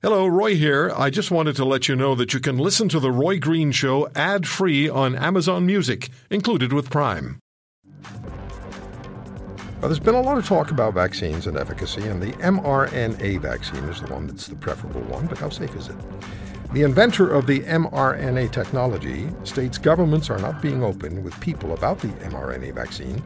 Hello, Roy here. I just wanted to let you know that you can listen to The Roy Green Show ad free on Amazon Music, included with Prime. Well, there's been a lot of talk about vaccines and efficacy, and the mRNA vaccine is the one that's the preferable one, but how safe is it? The inventor of the mRNA technology states governments are not being open with people about the mRNA vaccine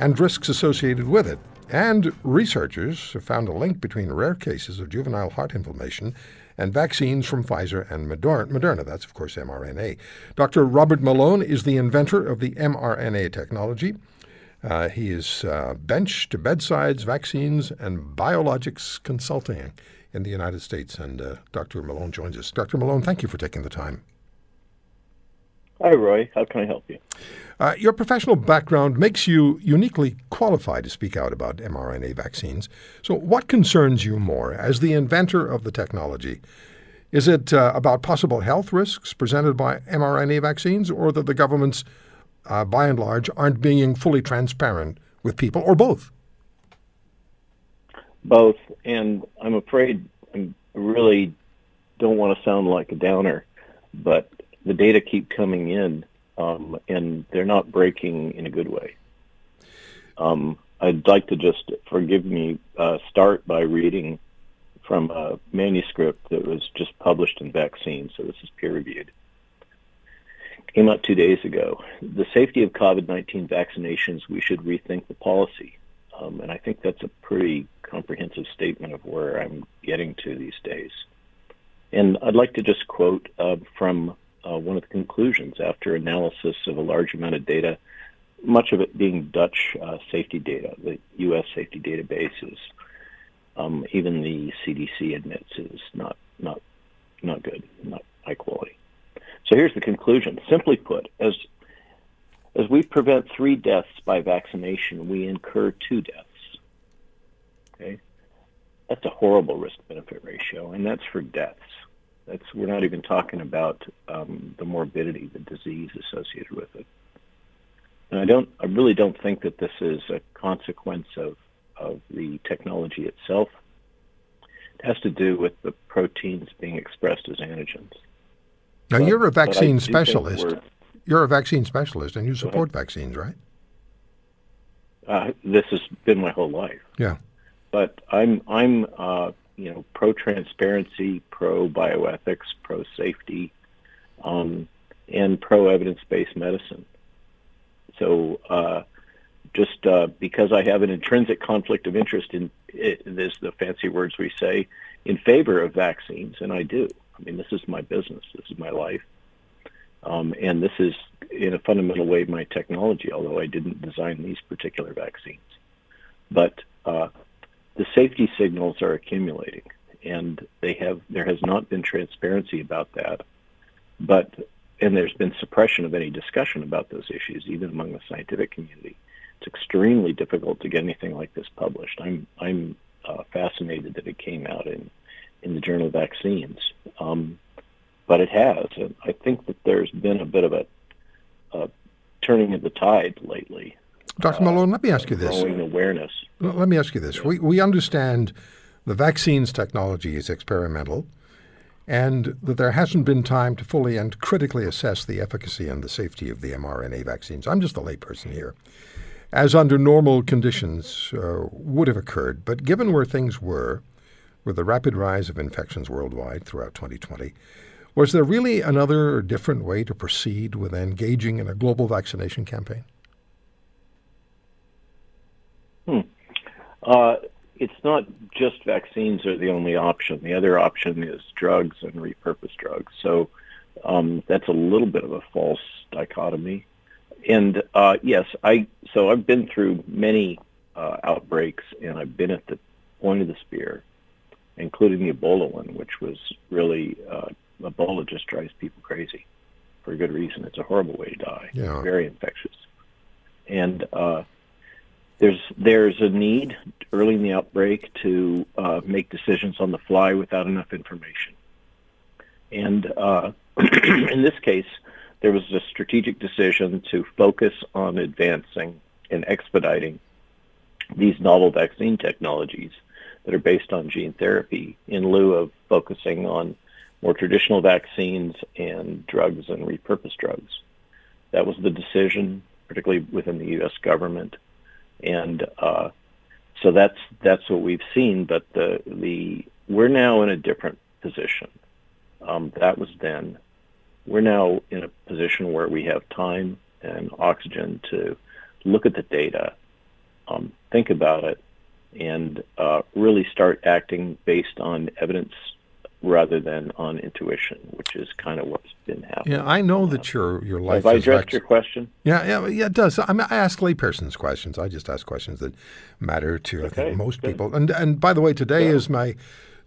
and risks associated with it. And researchers have found a link between rare cases of juvenile heart inflammation and vaccines from Pfizer and Moderna. That's, of course, mRNA. Dr. Robert Malone is the inventor of the mRNA technology. Uh, he is uh, bench to bedsides, vaccines, and biologics consulting in the United States. And uh, Dr. Malone joins us. Dr. Malone, thank you for taking the time. Hi, Roy. How can I help you? Uh, your professional background makes you uniquely qualified to speak out about mRNA vaccines. So, what concerns you more as the inventor of the technology? Is it uh, about possible health risks presented by mRNA vaccines, or that the governments, uh, by and large, aren't being fully transparent with people, or both? Both. And I'm afraid I really don't want to sound like a downer, but the data keep coming in um, and they're not breaking in a good way. Um, I'd like to just forgive me uh, start by reading from a manuscript that was just published in Vaccine, so this is peer reviewed. Came out two days ago. The safety of COVID-19 vaccinations, we should rethink the policy. Um, and I think that's a pretty comprehensive statement of where I'm getting to these days. And I'd like to just quote uh, from uh, one of the conclusions after analysis of a large amount of data, much of it being Dutch uh, safety data, the U.S. safety databases. Um, even the CDC admits is not not not good, not high quality. So here's the conclusion. Simply put, as as we prevent three deaths by vaccination, we incur two deaths. Okay, that's a horrible risk benefit ratio, and that's for deaths. That's we're not even talking about um, the morbidity, the disease associated with it. And I don't, I really don't think that this is a consequence of of the technology itself. It has to do with the proteins being expressed as antigens. Now but, you're a vaccine specialist. You're a vaccine specialist, and you support vaccines, right? Uh, this has been my whole life. Yeah. But I'm I'm uh, you know, pro transparency, pro bioethics, pro safety, um, and pro evidence based medicine. So, uh, just uh, because I have an intrinsic conflict of interest in it, this, the fancy words we say, in favor of vaccines, and I do. I mean, this is my business. This is my life. Um, and this is, in a fundamental way, my technology, although I didn't design these particular vaccines. But uh, the safety signals are accumulating, and they have there has not been transparency about that, but and there's been suppression of any discussion about those issues, even among the scientific community. It's extremely difficult to get anything like this published. I'm I'm uh, fascinated that it came out in in the Journal of Vaccines, um, but it has, and I think that there's been a bit of a, a turning of the tide lately Dr. Uh, Malone, let me ask you this. Growing awareness. Let me ask you this. We, we understand the vaccines technology is experimental and that there hasn't been time to fully and critically assess the efficacy and the safety of the mRNA vaccines. I'm just a layperson here. As under normal conditions uh, would have occurred, but given where things were, with the rapid rise of infections worldwide throughout 2020, was there really another or different way to proceed with engaging in a global vaccination campaign? Uh, it's not just vaccines are the only option. The other option is drugs and repurposed drugs. So um, that's a little bit of a false dichotomy. And uh, yes, I so I've been through many uh, outbreaks, and I've been at the point of the spear, including the Ebola one, which was really uh, Ebola just drives people crazy for a good reason. It's a horrible way to die. Yeah. Very infectious. And uh, there's there's a need early in the outbreak to uh, make decisions on the fly without enough information. And uh, in this case, there was a strategic decision to focus on advancing and expediting these novel vaccine technologies that are based on gene therapy in lieu of focusing on more traditional vaccines and drugs and repurposed drugs. That was the decision, particularly within the U.S. government, and uh, so that's that's what we've seen. But the the we're now in a different position. Um, that was then. We're now in a position where we have time and oxygen to look at the data, um, think about it, and uh, really start acting based on evidence rather than on intuition, which is kind of what's been happening. Yeah, I know that your your life. Have I addressed your question? Yeah, yeah, yeah. It does. I, mean, I ask laypersons questions. I just ask questions that matter to okay, I think most good. people. And and by the way, today yeah. is my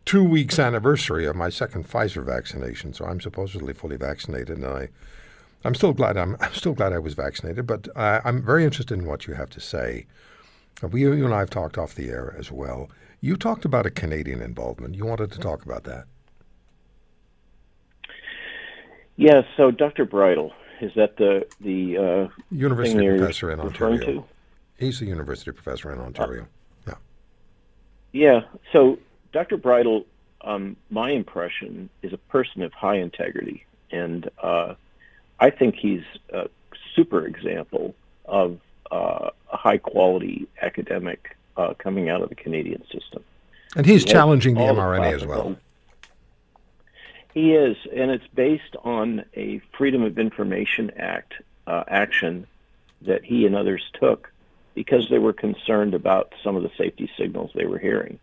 two weeks anniversary of my second Pfizer vaccination, so I'm supposedly fully vaccinated, and I. I'm still glad I'm, I'm still glad I was vaccinated, but uh, I'm very interested in what you have to say. We, you and I have talked off the air as well. You talked about a Canadian involvement. You wanted to talk about that. Yes. Yeah, so Dr. Bridle is that the the uh, university professor in Ontario? To? He's a university professor in Ontario. Uh, yeah. Yeah. So Dr. Bridle, um, my impression is a person of high integrity, and uh, I think he's a super example of uh, a high quality academic uh, coming out of the Canadian system. And he's he challenging the mRNA as well. He is, and it's based on a Freedom of Information Act uh, action that he and others took because they were concerned about some of the safety signals they were hearing.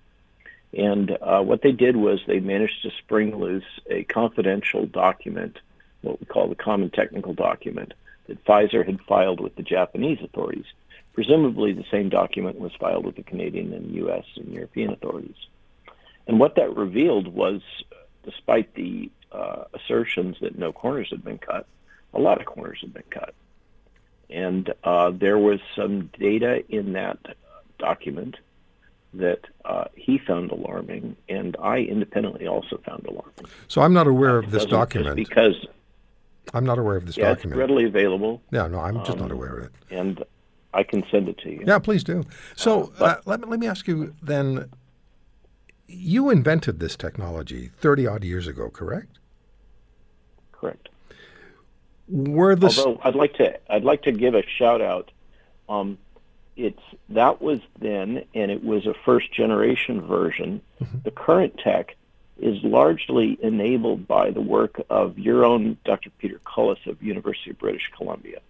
And uh, what they did was they managed to spring loose a confidential document, what we call the Common Technical Document, that Pfizer had filed with the Japanese authorities. Presumably, the same document was filed with the Canadian and U.S. and European authorities. And what that revealed was, despite the uh, assertions that no corners had been cut, a lot of corners had been cut. And uh, there was some data in that document that uh, he found alarming, and I independently also found alarming. So I'm not aware of this document because I'm not aware of this yeah, document. It's readily available. Yeah, no, I'm just um, not aware of it. And I can send it to you. Yeah, please do. So uh, uh, let, me, let me ask you then you invented this technology 30 odd years ago, correct? Correct. Were the Although I'd like to I'd like to give a shout out. Um, it's that was then, and it was a first generation version. Mm-hmm. The current tech is largely enabled by the work of your own Dr. Peter Cullis of University of British Columbia.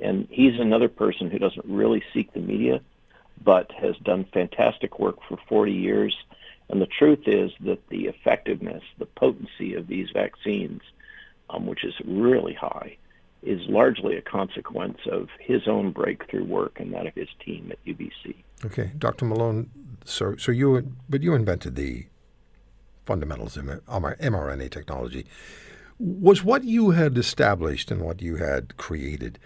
And he's another person who doesn't really seek the media, but has done fantastic work for 40 years. And the truth is that the effectiveness, the potency of these vaccines, um, which is really high, is largely a consequence of his own breakthrough work and that of his team at UBC. Okay, Dr. Malone. So, so you, but you invented the fundamentals of mRNA technology. Was what you had established and what you had created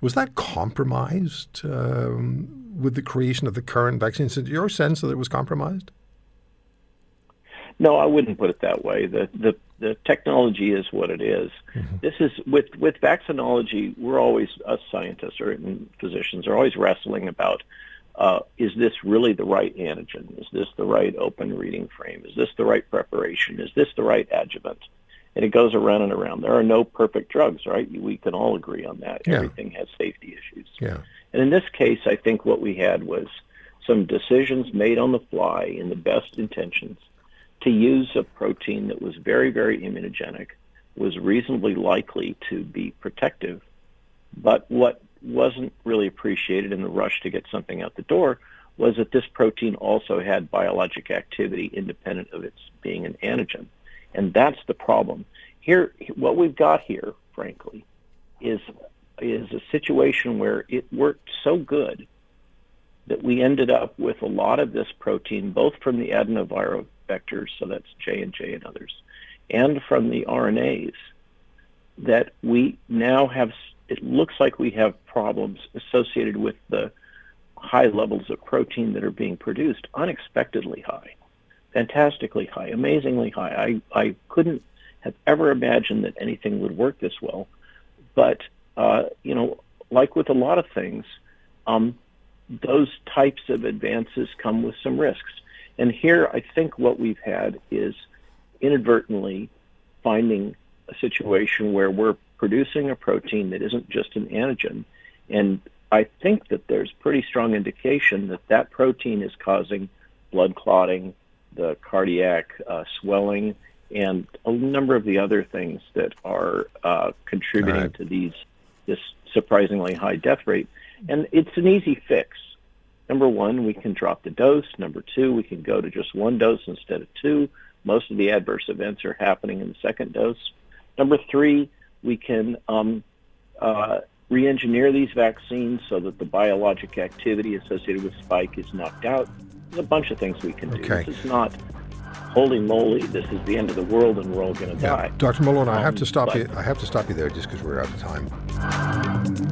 was that compromised um, with the creation of the current vaccines? Is your sense that it was compromised? No, I wouldn't put it that way. The the, the technology is what it is. Mm-hmm. This is with with vaccinology. We're always us scientists or physicians are always wrestling about uh, is this really the right antigen? Is this the right open reading frame? Is this the right preparation? Is this the right adjuvant? and it goes around and around. There are no perfect drugs, right? We can all agree on that. Yeah. Everything has safety issues. Yeah. And in this case, I think what we had was some decisions made on the fly in the best intentions to use a protein that was very, very immunogenic, was reasonably likely to be protective. But what wasn't really appreciated in the rush to get something out the door was that this protein also had biologic activity independent of its being an antigen. And that's the problem. Here, what we've got here, frankly, is is a situation where it worked so good that we ended up with a lot of this protein, both from the adenoviral vectors, so that's J and J and others, and from the RNAs, that we now have. It looks like we have problems associated with the high levels of protein that are being produced, unexpectedly high fantastically high, amazingly high. I, I couldn't have ever imagined that anything would work this well. But, uh, you know, like with a lot of things, um, those types of advances come with some risks. And here, I think what we've had is inadvertently finding a situation where we're producing a protein that isn't just an antigen. And I think that there's pretty strong indication that that protein is causing blood clotting, the cardiac uh, swelling, and a number of the other things that are uh, contributing right. to these this surprisingly high death rate. And it's an easy fix. Number one, we can drop the dose. Number two, we can go to just one dose instead of two. Most of the adverse events are happening in the second dose. Number three, we can um, uh, re-engineer these vaccines so that the biologic activity associated with spike is knocked out. There's a bunch of things we can do. Okay. This is not holy moly, this is the end of the world and we're all going to yeah. die. Dr. Malone, um, I have to um, stop but, you. I have to stop you there just because we're out of time.